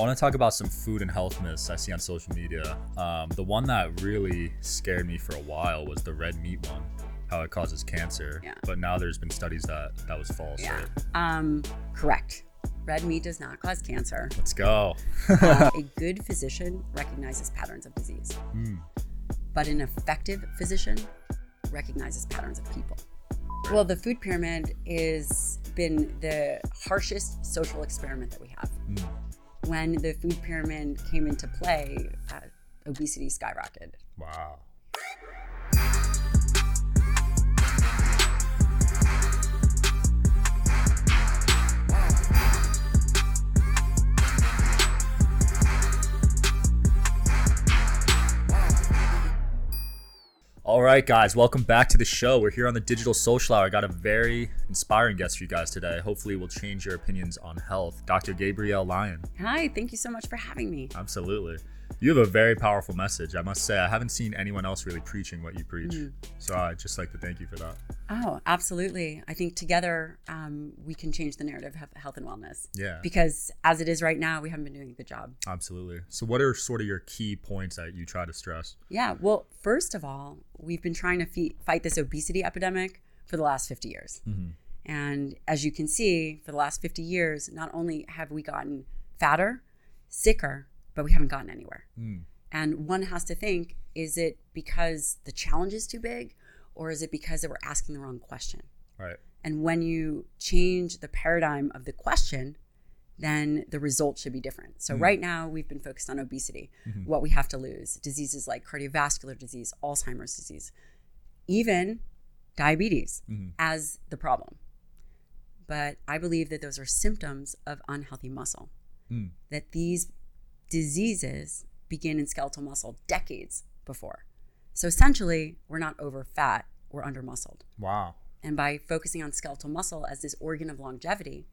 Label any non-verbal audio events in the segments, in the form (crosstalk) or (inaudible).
I want to talk about some food and health myths I see on social media. Um, the one that really scared me for a while was the red meat one, how it causes cancer. Yeah. But now there's been studies that that was false. Yeah. Right? Um, correct. Red meat does not cause cancer. Let's go. Uh, (laughs) a good physician recognizes patterns of disease, Mm, but an effective physician recognizes patterns of people. Well, the food pyramid has been the harshest social experiment that we have. mm. When the food pyramid came into play, uh, obesity skyrocketed. Wow. All right, guys, welcome back to the show. We're here on the Digital Social Hour. I got a very inspiring guest for you guys today. Hopefully, will change your opinions on health. Dr. Gabrielle Lyon. Hi, thank you so much for having me. Absolutely. You have a very powerful message. I must say, I haven't seen anyone else really preaching what you preach. So I'd just like to thank you for that. Oh, absolutely. I think together um, we can change the narrative of health and wellness. Yeah. Because as it is right now, we haven't been doing a good job. Absolutely. So, what are sort of your key points that you try to stress? Yeah. Well, first of all, we've been trying to fe- fight this obesity epidemic for the last 50 years. And as you can see, for the last 50 years, not only have we gotten fatter, sicker, but we haven't gotten anywhere. Hmm. And one has to think is it because the challenge is too big, or is it because that we're asking the wrong question? Right. And when you change the paradigm of the question, then the result should be different. So, hmm. right now, we've been focused on obesity, mm-hmm. what we have to lose, diseases like cardiovascular disease, Alzheimer's disease, even diabetes mm-hmm. as the problem. But I believe that those are symptoms of unhealthy muscle, hmm. that these diseases begin in skeletal muscle decades before. So, essentially, we're not over fat, we're under muscled. Wow. And by focusing on skeletal muscle as this organ of longevity,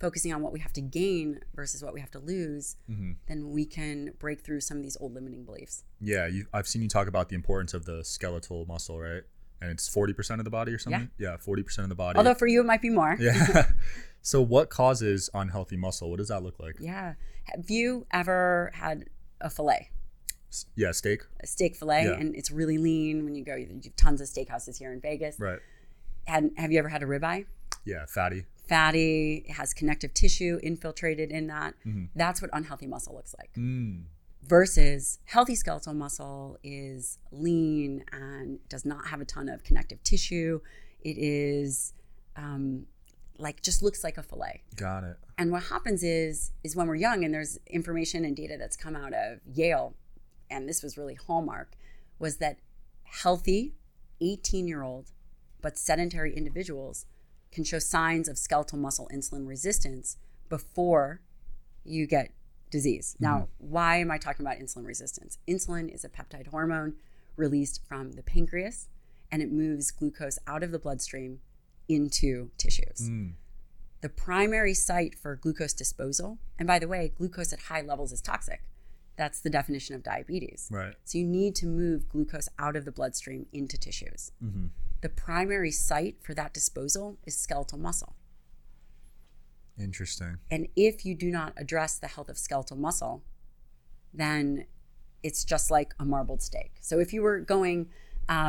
focusing on what we have to gain versus what we have to lose, mm-hmm. then we can break through some of these old limiting beliefs. Yeah. You, I've seen you talk about the importance of the skeletal muscle, right? And it's 40% of the body or something? Yeah. 40% of the body. Although for you, it might be more. yeah. (laughs) so, what causes unhealthy muscle? What does that look like? Yeah. Have you ever had a fillet, S- Yeah. Steak. a steak fillet, Yeah. and it's really lean when you go? You have tons of steakhouses here in Vegas. Right. And have you ever had a ribeye? Yeah. Fatty. Fatty, it has connective tissue infiltrated in that. That's what unhealthy muscle looks like. Mm. versus healthy skeletal muscle is lean and does not have a ton of connective tissue. It is um, like just looks like a fillet. Got it. And what happens is is when we're young and there's information and data that's come out of Yale, and this was really hallmark, was that healthy 18 year old but sedentary individuals can show signs of skeletal muscle insulin resistance before you get disease. Mm-hmm. Now, why am I talking about insulin resistance? Insulin is a peptide hormone released from the pancreas and it moves glucose out of the bloodstream into tissues. Mm. The primary site for glucose disposal, and by the way, glucose at high levels is toxic. That's the definition of diabetes. Right. So you need to move glucose out of the bloodstream into tissues. Mm-hmm. The primary site for that disposal is skeletal muscle. Interesting. And if you do not address the health of skeletal muscle, then it's just like a marbled steak. So if you were going, uh,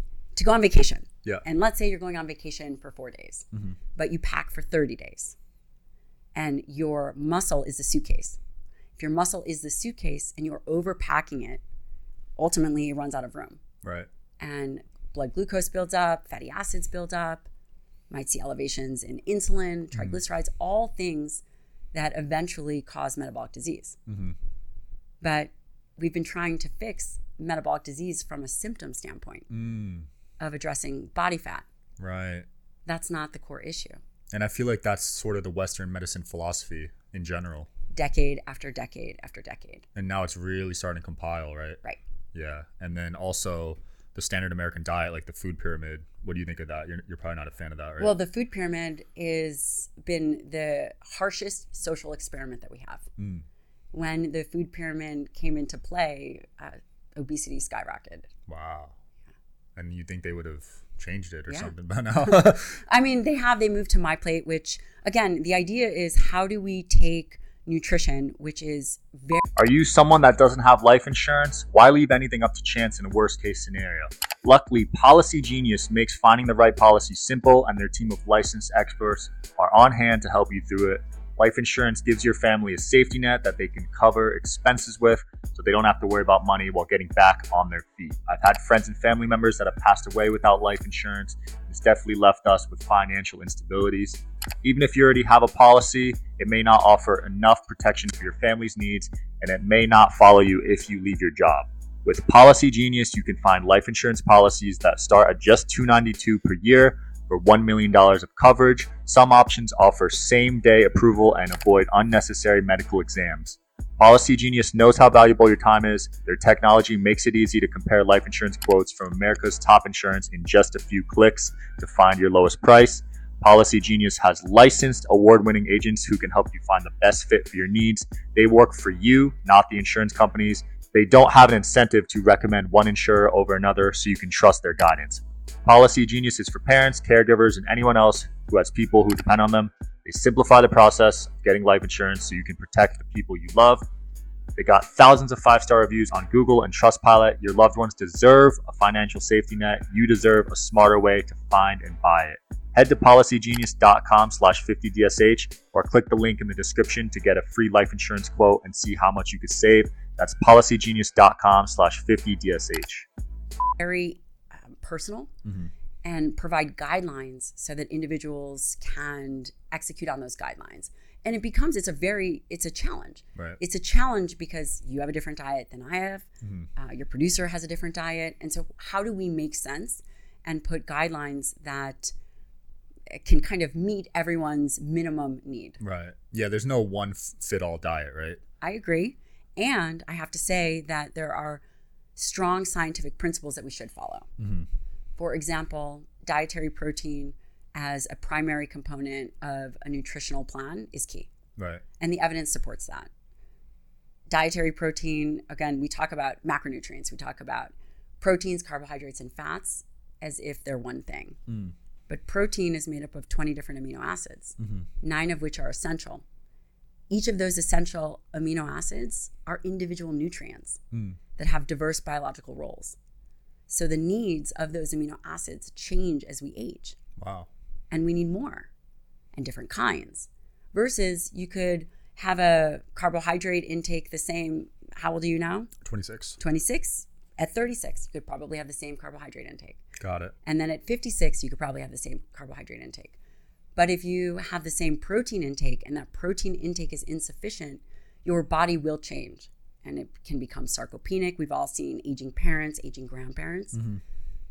to go on vacation. Yeah. And let's say you're going on vacation for four days, but you pack for 30 days and your muscle is a suitcase. If your muscle is the suitcase and you're overpacking it, ultimately it runs out of room. Right. And blood glucose builds up, fatty acids build up, might see elevations in insulin, triglycerides, all things that eventually cause metabolic disease. Mm-hmm. But we've been trying to fix metabolic disease from a symptom standpoint Mm. Of addressing body fat. Right. That's not the core issue. And I feel like that's sort of the Western medicine philosophy in general. Decade after decade after decade. And now it's really starting to compile, right? Right. Yeah. And then also the standard American diet, like the food pyramid. What do you think of that? You're, you're probably not a fan of that, right? Well, the food pyramid has been the harshest social experiment that we have. Mm. When the food pyramid came into play, uh, obesity skyrocketed. Wow. And you think they would have changed it or Yeah. something by now? (laughs) I (laughs) mean, they have. They moved to my plate, which again, the idea is how do we take nutrition, which is very Are you someone that doesn't have life insurance? Why leave anything up to chance in a worst case scenario? Luckily, Policygenius makes finding the right policy simple, and their team of licensed experts are on hand to help you through it. Life insurance gives your family a safety net that they can cover expenses with so they don't have to worry about money while getting back on their feet. I've had friends and family members that have passed away without life insurance. It's definitely left us with financial instabilities. Even if you already have a policy, it may not offer enough protection for your family's needs and it may not follow you if you leave your job. With Policygenius, you can find life insurance policies that start at just 292 per year for $1 million of coverage. Some options offer same day approval and avoid unnecessary medical exams. Policygenius knows how valuable your time is. Their technology makes it easy to compare life insurance quotes from America's top insurance in just a few clicks to find your lowest price. Policygenius has licensed award winning agents who can help you find the best fit for your needs. They work for you, not the insurance companies. They don't have an incentive to recommend one insurer over another, so you can trust their guidance. Policygenius is for parents, caregivers, and anyone else who has people who depend on them. They simplify the process of getting life insurance so you can protect the people you love. They got thousands of five star reviews on Google and Trustpilot. Your loved ones deserve a financial safety net. You deserve a smarter way to find and buy it. Head to policygenius.com slash 50DSH or click the link in the description to get a free life insurance quote and see how much you could save. That's policygenius.com slash 50DSH. very personal Mhm. and provide guidelines so that individuals can execute on those guidelines and it becomes it's a very it's a challenge Right. it's a challenge because you have a different diet than i have Mhm. uh, your producer has a different diet and so how do we make sense and put guidelines that can kind of meet everyone's minimum need Right. Yeah, there's no one fit all diet, right? I agree. And I have to say that there are strong scientific principles that we should follow. Mhm. For example, dietary protein as a primary component of a nutritional plan is key. Right. And the evidence supports that. Dietary protein, again, we talk about macronutrients, we talk about proteins, carbohydrates, and fats as if they're one thing. Mm. But protein is made up of 20 different amino acids, Mhm. nine of which are essential. Each of those essential amino acids are individual nutrients Mm. that have diverse biological roles. So the needs of those amino acids change as we age, Wow. and we need more and different kinds. Versus you could have a carbohydrate intake the same. How old are you now? 26. 26. At 36, you could probably have the same carbohydrate intake. Got it. And then at 56, you could probably have the same carbohydrate intake. But if you have the same protein intake and that protein intake is insufficient, your body will change and it can become sarcopenic. We've all seen aging parents, aging grandparents.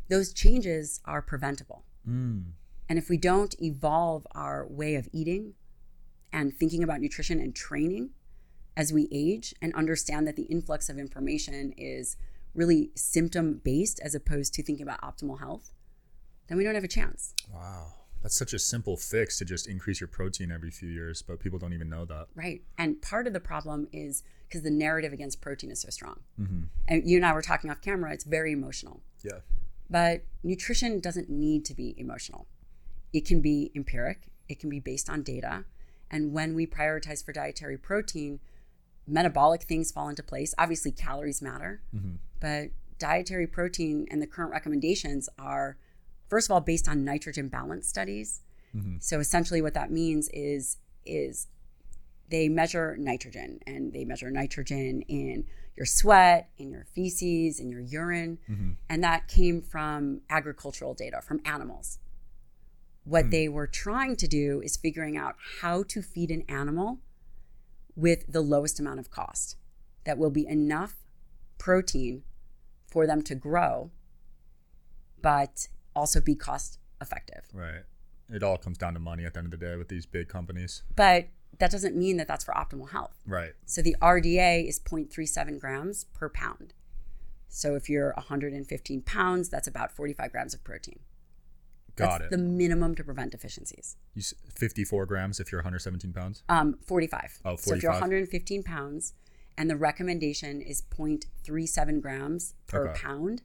Those changes are preventable. Mm. And if we don't evolve our way of eating and thinking about nutrition and training as we age and understand that the influx of information is really symptom based as opposed to thinking about optimal health, then we don't have a chance. Wow. That's such a simple fix to just increase your protein every few years, but people don't even know that. Right. And part of the problem is because the narrative against protein is so strong. Mhm. And you and I were talking off camera, it's very emotional. Yeah. But nutrition doesn't need to be emotional. It can be empiric, it can be based on data. And when we prioritize for dietary protein, metabolic things fall into place. Obviously, calories matter, Mhm. but dietary protein and the current recommendations are, first of all, based on nitrogen balance studies. Mhm. So essentially, what that means is is they measure nitrogen and they measure nitrogen in your sweat, in your feces, in your urine. And that came from agricultural data, from animals. What they were trying to do is figuring out how to feed an animal with the lowest amount of cost that will be enough protein for them to grow, but also be cost effective. Right. It all comes down to money at the end of the day with these big companies. But that doesn't mean that that's for optimal health. Right. So the RDA is 0.37 grams per pound. So if you're 115 pounds, that's about 45 grams of protein. Got that's it. the minimum to prevent deficiencies. You s- 54 grams if you're 117 pounds. Um, 45. Oh, 45. So if you're 115 pounds and the recommendation is 0.37 grams per Okay. pound,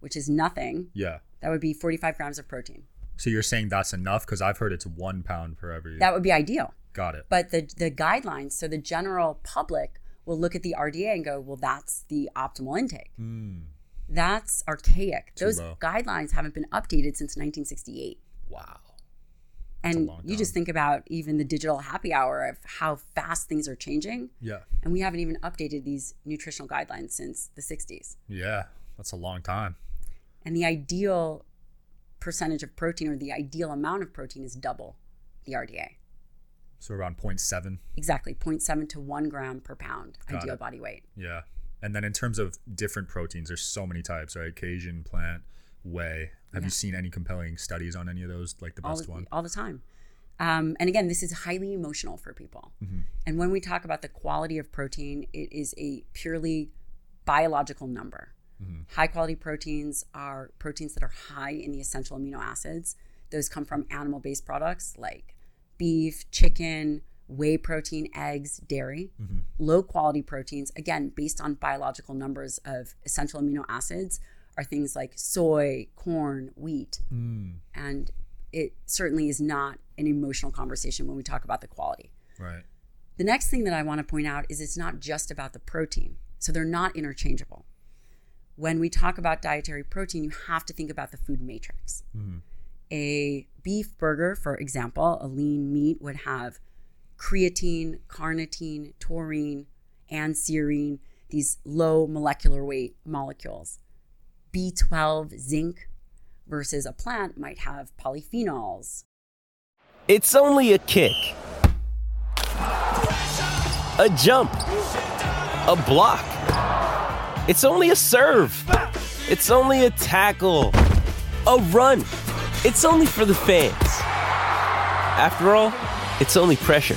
which is nothing, Yeah. that would be 45 grams of protein. So you're saying that's enough? Because I've heard it's one pound per every. That would be ideal. Got it. But the the guidelines, so the general public will look at the RDA and go, well, that's the optimal intake. Mm. That's archaic. Too Those low. guidelines haven't been updated since 1968. Wow. And long you just think about even the digital happy hour of how fast things are changing. Yeah. And we haven't even updated these nutritional guidelines since the 60s. Yeah. That's a long time. And the ideal percentage of protein or the ideal amount of protein is double the RDA. So around 0.7. Exactly, 0.7 to 1 gram per pound Got ideal it. body weight. Yeah. And then in terms of different proteins, there's so many types, right? casein, plant, whey. Have Yeah. you seen any compelling studies on any of those? Like the all best the, one? all the time. Um, and again, this is highly emotional for people. Mm-hmm. And when we talk about the quality of protein, it is a purely biological number. Mm-hmm. High quality proteins are proteins that are high in the essential amino acids. Those come from animal based products like beef, chicken, whey protein, eggs, dairy. Low quality proteins, again, based on biological numbers of essential amino acids, are things like soy, corn, wheat. Mm. And it certainly is not an emotional conversation when we talk about the quality. Right. The next thing that I want to point out is it's not just about the protein. So they're not interchangeable. When we talk about dietary protein, you have to think about the food matrix. Mm-hmm. A beef burger, for example, a lean meat would have creatine, carnitine, taurine, and serine, these low molecular weight molecules. B12, zinc, versus a plant might have polyphenols, It's only a kick, a jump, a block. It's only a serve. It's only a tackle, a run. It's only for the fans. After all, it's only pressure.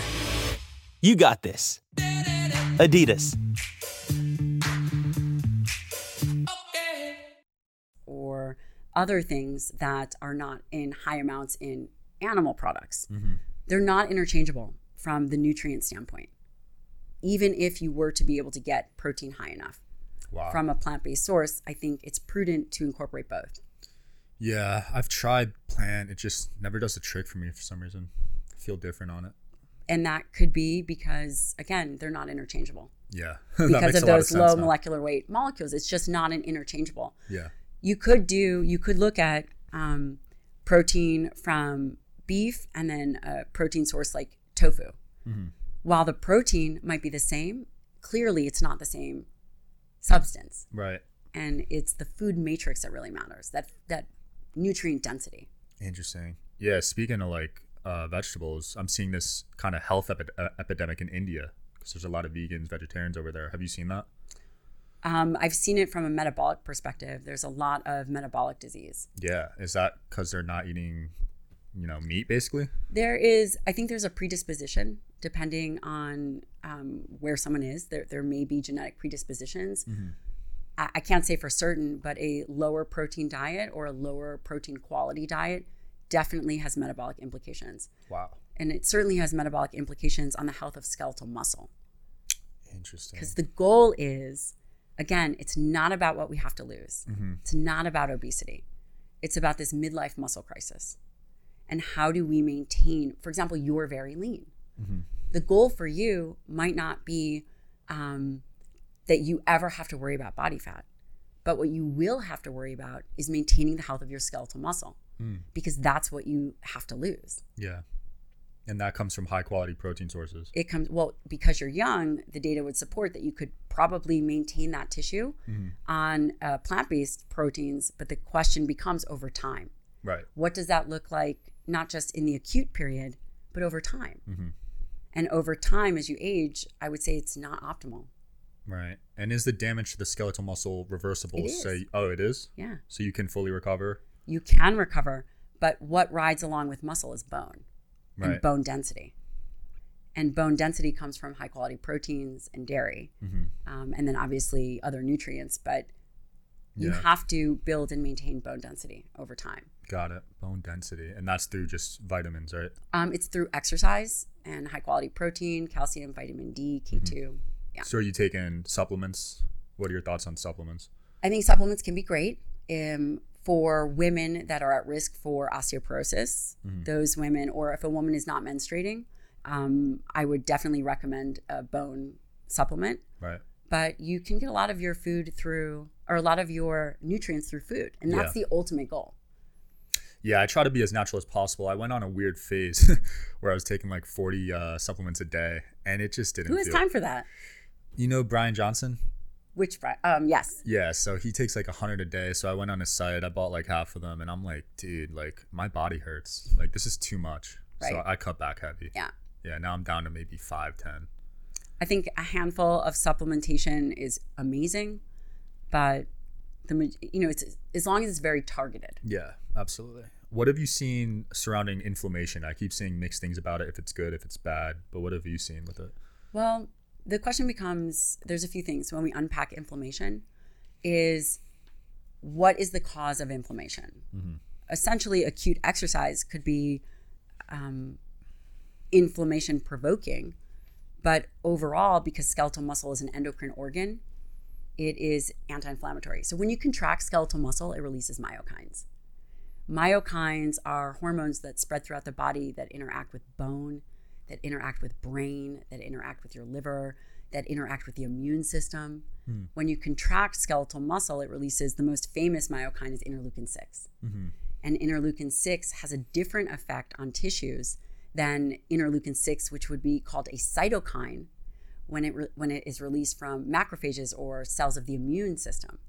You got this. Adidas. or other things that are not in high amounts in animal products. Mm-hmm. They're not interchangeable from the nutrient standpoint, even if you were to be able to get protein high enough. Wow. From a plant based source, I think it's prudent to incorporate both. yeah. I've tried plant. It just never does the trick for me for some reason. I feel different on it. And that could be because, again, they're not interchangeable. Yeah. (laughs) Because of those sense low now. molecular weight molecules. It's just not an interchangeable. Yeah. you could do you could look at um, protein from beef and then a protein source like tofu while the protein might be the same clearly it's not the same substance Right. and it's the food matrix that really matters that that nutrient density Interesting. Yeah. Speaking of like uh, vegetables, I'm seeing this kind of health epi- uh, epidemic in India because there's a lot of vegans, vegetarians over there. Have you seen that? um, i've seen it from a metabolic perspective there's a lot of metabolic disease Yeah. Is that because they're not eating, you know, meat basically? There is, I think there's a predisposition depending on um, where someone is. There, there may be genetic predispositions. I, I can't say for certain, but a lower protein diet or a lower protein quality diet definitely has metabolic implications. Wow. And it certainly has metabolic implications on the health of skeletal muscle. Interesting. Because the goal is, again, it's not about what we have to lose. It's not about obesity. It's about this midlife muscle crisis. And how do we maintain, for example, you're very lean. The goal for you might not be um, that you ever have to worry about body fat. But what you will have to worry about is maintaining the health of your skeletal muscle because that's what you have to lose. Yeah. And that comes from high quality protein sources. It comes well because you're young. The data would support that you could probably maintain that tissue on uh, plant-based proteins, but the question becomes over time. Right. What does that look like? Not just in the acute period, but over time. And over time, as you age, I would say it's not optimal. Right. And is the damage to the skeletal muscle reversible? Say, oh, it is. Yeah, So you can fully recover. you can recover, but what rides along with muscle is bone. and bone density. And bone density comes from high quality proteins and dairy, Mm-hmm. um, and then obviously other nutrients. But you Yeah. have to build and maintain bone density over time. Got it. Bone density, and that's through just vitamins, right? Um, it's through exercise and high quality protein, calcium, vitamin D, K2. Mm-hmm. Yeah. So are you taking supplements? What are your thoughts on supplements? I think supplements can be great um, for women that are at risk for osteoporosis. Those women, or if a woman is not menstruating, um, I would definitely recommend a bone supplement. Right. But you can get a lot of your food through, or a lot of your nutrients through food, and that's Yeah. the ultimate goal. Yeah, I try to be as natural as possible. I went on a weird phase (laughs) where I was taking like 40 uh, supplements a day, and it just didn't. Who has time for that? You know Bryan Johnson? Which, fri- um, yes, Yeah, so he takes like 100 a day. So I went on his site, I bought like half of them, and I'm like, dude, like my body hurts. Like this is too much. Right. So I cut back heavy. yeah. Yeah, now I'm down to maybe five, ten. I think a handful of supplementation is amazing, but the you know it's as long as it's very targeted. Yeah, absolutely. What have you seen surrounding inflammation? I keep seeing mixed things about it, if it's good, if it's bad, but what have you seen with it? Well, the question becomes there's a few things when we unpack inflammation is what is the cause of inflammation? Essentially, acute exercise could be um, inflammation provoking, but overall, because skeletal muscle is an endocrine organ, it is anti inflammatory. So when you contract skeletal muscle, it releases myokines. Myokines are hormones that spread throughout the body that interact with bone, that interact with brain, that interact with your liver, that interact with the immune system. Hmm. When you contract skeletal muscle, it releases the most famous myokine is interleukin 6. Mm-hmm. And interleukin 6 has a different effect on tissues than interleukin 6, which would be called a cytokine when it, re- when it is released from macrophages or cells of the immune system.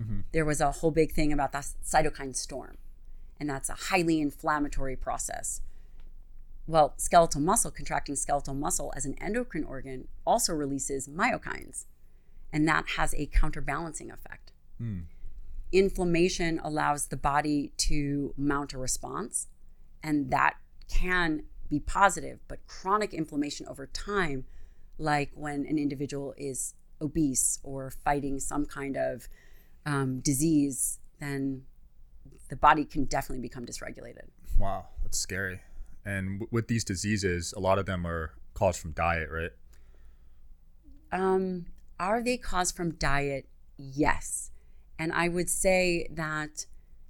Mm-hmm. There was a whole big thing about the cytokine storm, and that's a highly inflammatory process. Well, skeletal muscle, contracting skeletal muscle as an endocrine organ, also releases myokines, and that has a counterbalancing effect. Hmm. Inflammation allows the body to mount a response, and that can be positive, but chronic inflammation over time, like when an individual is obese or fighting some kind of um, disease, then the body can definitely become dysregulated. Wow, that's scary. And w- with these diseases, a lot of them are caused from diet, right? Um, are they caused from diet? Yes. And I would say that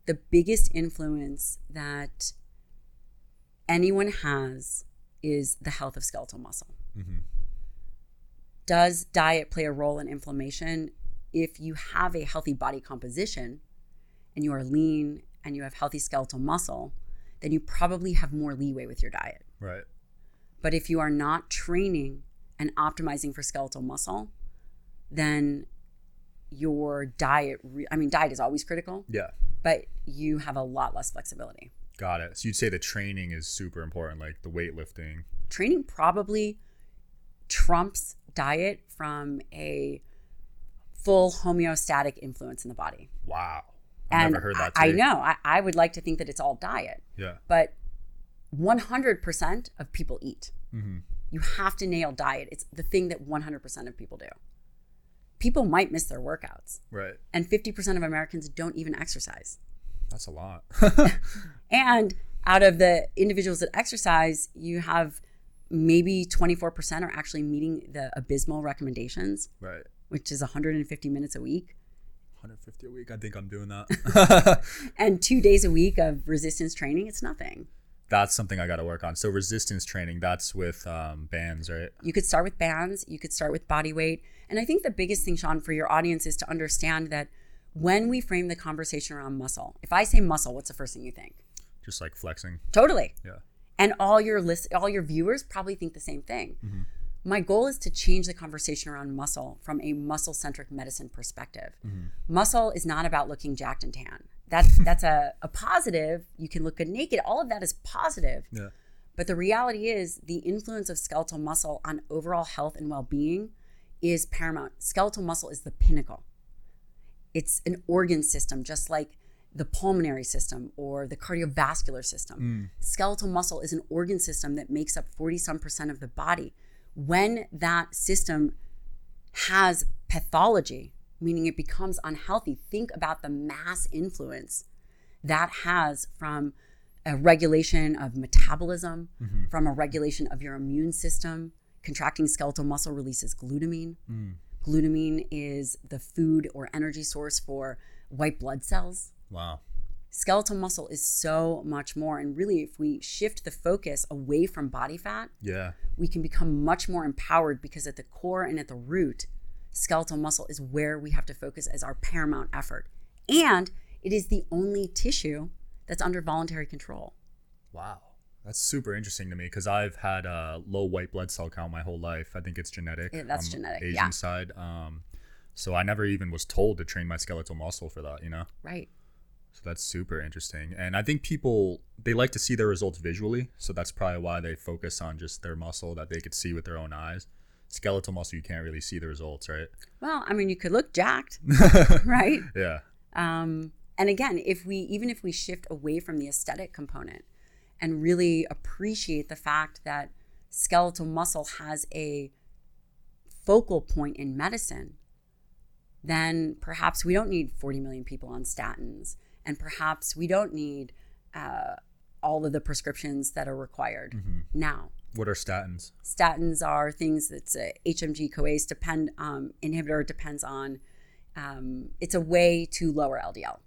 the biggest influence that anyone has is the health of skeletal muscle. Does diet play a role in inflammation? If you have a healthy body composition and you are lean and you have healthy skeletal muscle, then you probably have more leeway with your diet. Right. But if you are not training and optimizing for skeletal muscle, then your diet, re- I mean, diet is always critical, Yeah. but you have a lot less flexibility. Got it. So you'd say the training is super important, like the weightlifting. Training probably trumps diet from a full homeostatic influence in the body. Wow. I've and never heard that. I, I know, I, I would like to think that it's all diet. Yeah. but 100% of people eat. Mm-hmm. You have to nail diet. It's the thing that 100% of people do. People might miss their workouts, Right. and 50% of Americans don't even exercise. That's a lot. (laughs) (laughs) And out of the individuals that exercise, you have maybe 24% are actually meeting the abysmal recommendations, right. which is 150 minutes a week, 150 a week. I think I'm doing that. (laughs) and two days a week of resistance training. It's nothing. that's something I got to work on. So resistance training, that's with um, bands, right? You could start with bands, you could start with body weight. And I think the biggest thing, Sean, for your audience is to understand that when we frame the conversation around muscle, if I say muscle, what's the first thing you think? Just like flexing. Totally. Yeah. And all your list all your viewers probably think the same thing. Mm-hmm. my goal is to change the conversation around muscle from a muscle centric medicine perspective. Mm-hmm. muscle is not about looking jacked and tan. That's (laughs) that's a, a positive. You can look good naked. All of that is positive. Yeah. but the reality is the influence of skeletal muscle on overall health and well-being is paramount. Skeletal muscle is the pinnacle. It's an organ system just like the pulmonary system or the cardiovascular system. Mm. Skeletal muscle is an organ system that makes up 40 some percent of the body. When that system has pathology, meaning it becomes unhealthy, think about the mass influence that has from a regulation of metabolism, mm-hmm. from a regulation of your immune system. Contracting skeletal muscle releases glutamine. Mm. Glutamine is the food or energy source for white blood cells. Wow. Skeletal muscle is so much more. And really, if we shift the focus away from body fat, Yeah. we can become much more empowered because at the core and at the root, skeletal muscle is where we have to focus as our paramount effort. And it is the only tissue that's under voluntary control. Wow. That's super interesting to me because I've had a low white blood cell count my whole life. I think it's genetic. Yeah, that's genetic, Asian yeah. side. Um, so I never even was told to train my skeletal muscle for that, you know? Right. So that's super interesting. And I think people they like to see their results visually, so that's probably why they focus on just their muscle that they could see with their own eyes. Skeletal muscle you can't really see the results, right? Well, I mean, you could look jacked, (laughs) right? Yeah. Um, and again, if we even if we shift away from the aesthetic component and really appreciate the fact that skeletal muscle has a focal point in medicine, then perhaps we don't need 40 million people on statins, and perhaps we don't need uh, all of the prescriptions that are required now. What are statins? Statins are things that's a HMG coase depend um, inhibitor depends on. Um, it's a way to lower LDL.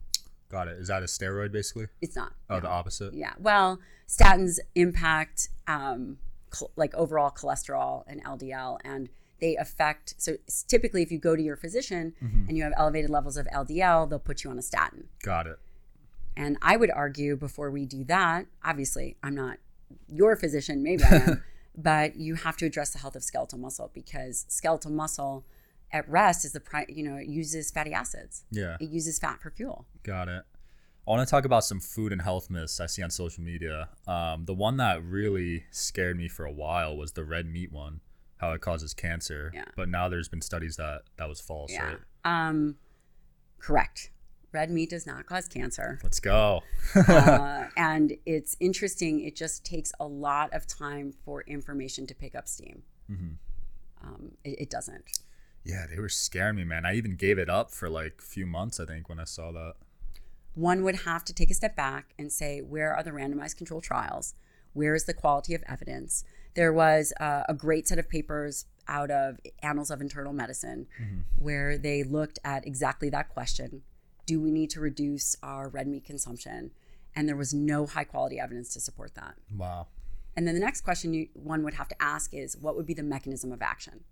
Got it. Is that a steroid basically? It's not. Oh, the opposite. Yeah. Well, statins impact um, col- like overall cholesterol and LDL, and they affect. So typically, if you go to your physician Mm-hmm. and you have elevated levels of LDL, they'll put you on a statin. Got it. And I would argue before we do that, obviously, I'm not your physician, maybe I am, (laughs) but you have to address the health of skeletal muscle because skeletal muscle at rest is the pri- you know it uses fatty acids. Yeah. It uses fat for fuel. Got it. I want to talk about some food and health myths I see on social media. Um, the one that really scared me for a while was the red meat one, how it causes cancer. Yeah. But now there's been studies that that was false. Yeah. Right? Um, correct. Red meat does not cause cancer. Let's go. uh, (laughs) and it's interesting. It just takes a lot of time for information to pick up steam. Um, it, it doesn't. yeah, they were scaring me, man. I even gave it up for like a few months, I think, when I saw that. One would have to take a step back and say, where are the randomized control trials? Where is the quality of evidence? There was uh, a great set of papers out of Annals of Internal Medicine where they looked at exactly that question Do we need to reduce our red meat consumption? And there was no high quality evidence to support that. Wow. And then the next question you, one would have to ask is what would be the mechanism of action?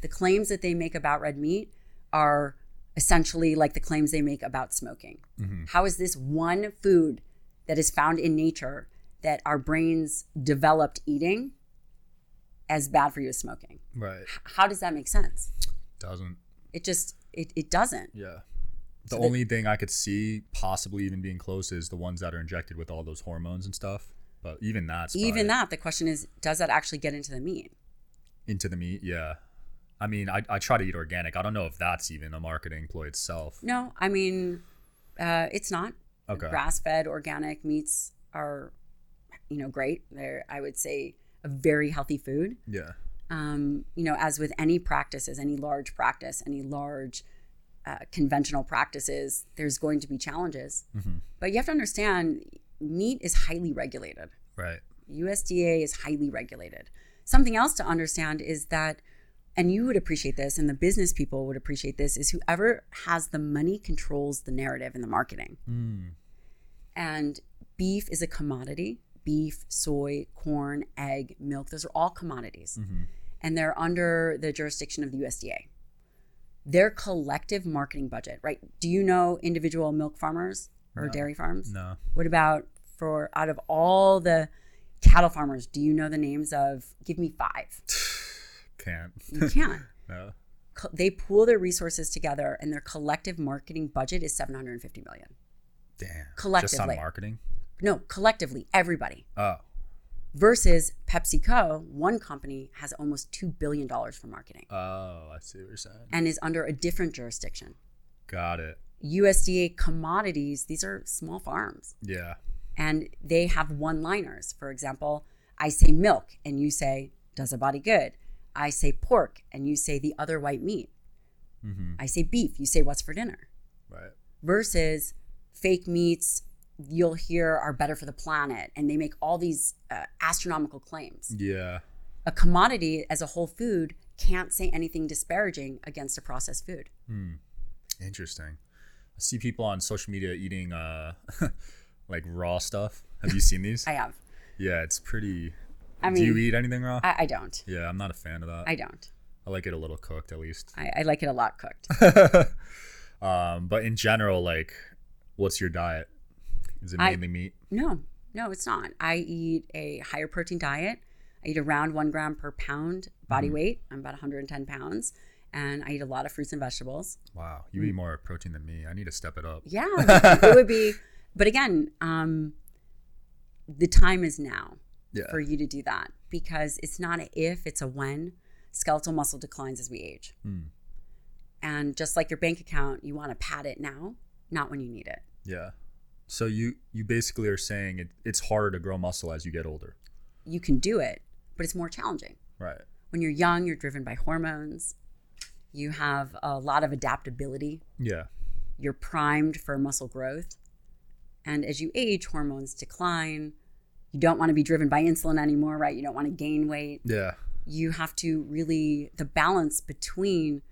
The claims that they make about red meat are essentially like the claims they make about smoking. Mm-hmm. How is this one food that is found in nature that our brains developed eating as bad for you as smoking? Right. How does that make sense? Doesn't. It just it, it doesn't. Yeah. The So only thing I could see possibly even being close is the ones that are injected with all those hormones and stuff. But even that's Even probably that, the question is, does that actually get into the meat? into the meat. Yeah. I mean, I, I try to eat organic. I don't know if that's even a marketing ploy itself. No, I mean, uh, it's not. Okay. Grass-fed organic meats are, you know, great. They're, I would say, a very healthy food. Yeah. Um, you know, as with any practices, any large practice, any large uh, conventional practices, there's going to be challenges. Mm-hmm. But you have to understand, meat is highly regulated. Right. USDA is highly regulated. Something else to understand is that, and you would appreciate this, and the business people would appreciate this, is whoever has the money controls the narrative and the marketing. Mm. And beef is a commodity. Beef, soy, corn, egg, milk, those are all commodities. Mm-hmm. And they're under the jurisdiction of the USDA. Their collective marketing budget, right? Do you know individual milk farmers or dairy farms? No. What about for out of all the Cattle farmers, do you know the names of? Give me five. (sighs) Can't. You can't. (laughs) no. Co- they pool their resources together, and their collective marketing budget is 750 million. Damn. Collectively. Just on marketing. No, collectively, everybody. Oh. Versus PepsiCo, one company has almost $2 billion for marketing Oh, I see what you're saying. and is under a different jurisdiction. Got it. USDA commodities, these are small farms Yeah. and they have one liners. For example, I say milk and you say, does a body good? I say pork and you say the other white meat. Mm-hmm. I say beef, you say what's for dinner. Right. Versus fake meats, you'll hear are better for the planet and they make all these uh, astronomical claims. Yeah. A commodity as a whole food can't say anything disparaging against a processed food. hmm. Interesting. I see people on social media eating uh (laughs) like raw stuff. Have you seen (laughs) these? I have. yeah, it's pretty I mean, Do you eat anything raw? I, I don't. yeah, I'm not a fan of that. I don't. I like it a little cooked at least. I, I like it a lot cooked. (laughs) um, but in general, like, what's your diet? Is it I- mainly meat? No, no, it's not. I eat a higher protein diet. I eat around one gram per pound body weight. I'm about 110 pounds. And I eat a lot of fruits and vegetables. Wow, you eat more protein than me. I need to step it up. Yeah, it would be. (laughs) But again, um, the time is now Yeah. for you to do that because it's not a if, it's a when. Skeletal muscle declines as we age. Hmm. And just like your bank account, you want to pad it now, not when you need it. Yeah. So you you basically are saying it, it's harder to grow muscle as you get older. You can do it, but it's more challenging. Right. When you're young, you're driven by hormones. You have a lot of adaptability. Yeah. You're primed for muscle growth. And as you age, hormones decline. You don't want to be driven by insulin anymore, right? You don't want to gain weight. Yeah. You have to really, the balance between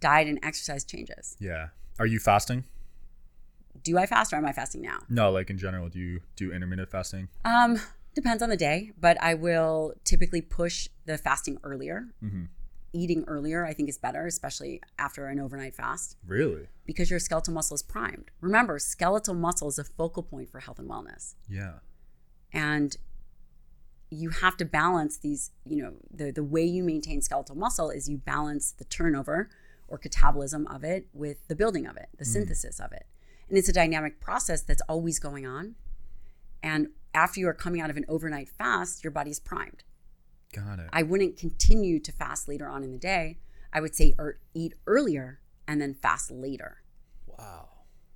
diet and exercise changes. Yeah. Are you fasting? Do I fast or am I fasting now? No, like in general, do you do intermittent fasting? Um, depends on the day, but I will typically push the fasting earlier. Mhm. Eating earlier, I think, is better, especially after an overnight fast. Really? because your skeletal muscle is primed. Remember, skeletal muscle is a focal point for health and wellness. Yeah. And you have to balance these, you know, the, the way you maintain skeletal muscle is you balance the turnover or catabolism of it with the building of it, the synthesis of it. And it's a dynamic process that's always going on. And after you are coming out of an overnight fast, your body's primed. Got it. I wouldn't continue to fast later on in the day. I would say er, eat earlier and then fast later. Wow.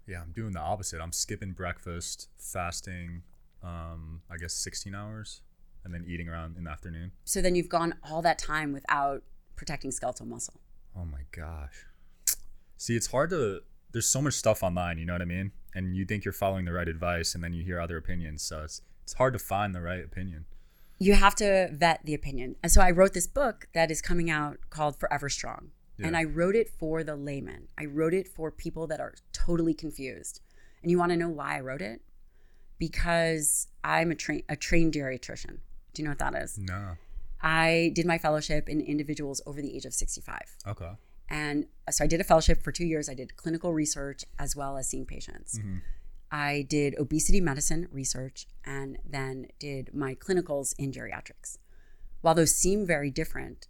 Yeah, I'm doing the opposite. I'm skipping breakfast, fasting, um, I guess 16 hours, and then eating around in the afternoon. So then you've gone all that time without protecting skeletal muscle. Oh my gosh. See, it's hard to. There's so much stuff online, you know what I mean? And you think you're following the right advice, and then you hear other opinions. So it's it's hard to find the right opinion. You have to vet the opinion. And so I wrote this book that is coming out called Forever Strong. And I wrote it for the layman. I wrote it for people that are totally confused. And you want to know why I wrote it? Because I'm a, train a trained geriatrician. Do you know what that is? No. I did my fellowship in individuals over the age of 65. Okay. And uh, so I did a fellowship for two years. I did clinical research as well as seeing patients. Mm-hmm. I did obesity medicine research and then did my clinicals in geriatrics. While those seem very different,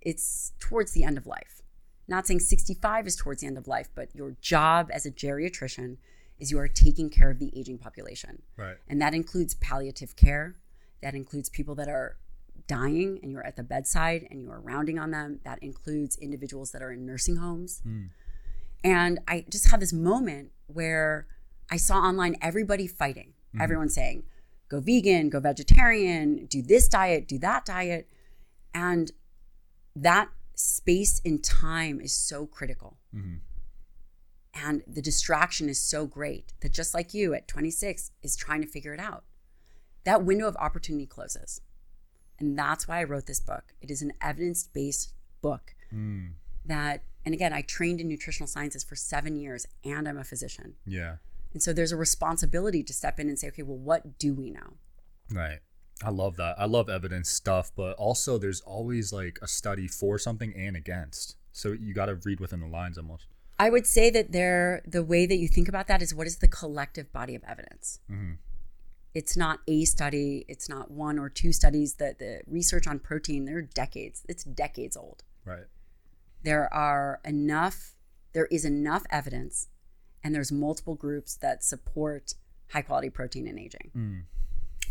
it's towards the end of life. Not saying 65 is towards the end of life, but your job as a geriatrician is you are taking care of the aging population. Right. And that includes palliative care. That includes people that are dying and you're at the bedside and you are rounding on them. That includes individuals that are in nursing homes. Hmm. And I just had this moment where I saw online everybody fighting, mm-hmm. everyone saying, go vegan, go vegetarian, do this diet, do that diet. And that space in time is so critical. Mm-hmm. And the distraction is so great that just like you at 26 is trying to figure it out, that window of opportunity closes. And that's why I wrote this book. It is an evidence based book hmm. that, and again, I trained in nutritional sciences for seven years and I'm a physician. Yeah. And so there's a responsibility to step in and say, okay, well, what do we know? Right. I love that. I love evidence stuff, but also there's always like a study for something and against. So you got to read within the lines almost. I would say that there, the way that you think about that is what is the collective body of evidence? Mm-hmm. It's not a study, it's not one or two studies. That the research on protein, they're decades, it's decades old. Right. There are enough, there is enough evidence, and there's multiple groups that support high quality protein in aging.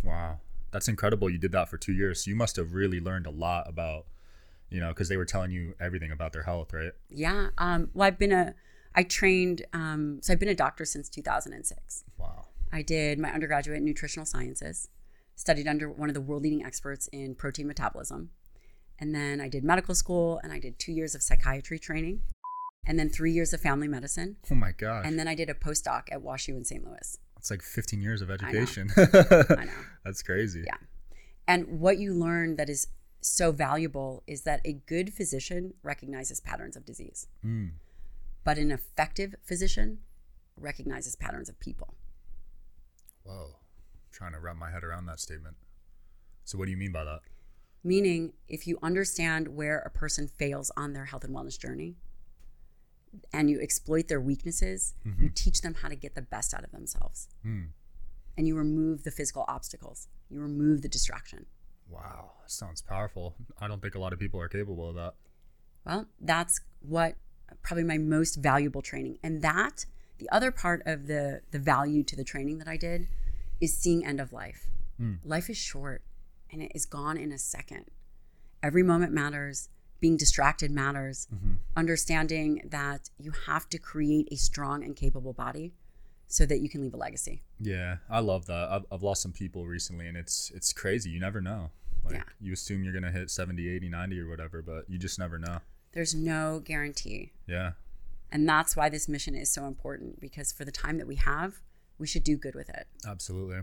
Wow. That's incredible. You did that for two years. So you must have really learned a lot about, you know, because they were telling you everything about their health, right? Yeah. Um, well, I've been a, I trained, um, so I've been a doctor since 2006. Wow. I did my undergraduate in nutritional sciences, studied under one of the world leading experts in protein metabolism. And then I did medical school and I did two years of psychiatry training and then three years of family medicine. Oh my gosh. And then I did a postdoc at WashU in St. Louis. It's like 15 years of know. education. I know. (laughs) That's crazy. Yeah. And what you learn that is so valuable is that a good physician recognizes patterns of disease, Mm. but an effective physician recognizes patterns of people. Whoa. trying to wrap my head around that statement. So what do you mean by that? Meaning, if you understand where a person fails on their health and wellness journey and you exploit their weaknesses, you teach them how to get the best out of themselves. Mm. And you remove the physical obstacles, you remove the distraction. Wow. That sounds powerful. I don't think a lot of people are capable of that. Well, that's what probably my most valuable training. And that, the other part of the the value to the training that I did is seeing end of life. Hmm. Life is short and it is gone in a second. Every moment matters. Being distracted matters. Mm-hmm. Understanding that you have to create a strong and capable body so that you can leave a legacy. Yeah, I love that. I've, I've lost some people recently and it's it's crazy. You never know. Like Yeah. you assume you're going to hit 70, 80, 90 or whatever, but you just never know. There's no guarantee. Yeah. And that's why this mission is so important because for the time that we have, we should do good with it. Absolutely.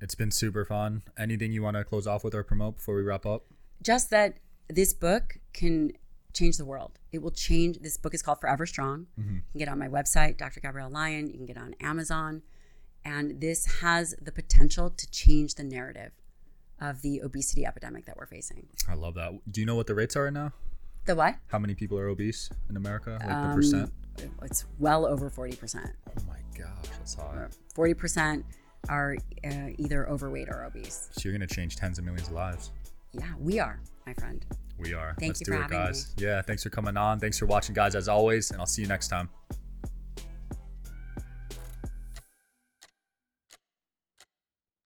It's been super fun. Anything you want to close off with or promote before we wrap up? just that this book can change the world. It will change. This book is called Forever Strong. Mm-hmm. You can get on my website, Dr. Gabrielle Lyon. You can get on Amazon. And this has the potential to change the narrative of the obesity epidemic that we're facing. I love that. Do you know what the rates are now? The what? How many people are obese in America? Like the Um, percent? It's well over 40%. Oh my gosh, that's high. 40% are uh, either overweight or obese. So you're going to change tens of millions of lives. Yeah, we are, my friend. We are. Thank Let's you do for it, having guys. Yeah, thanks for coming on. Thanks for watching, guys, as always, and I'll see you next time.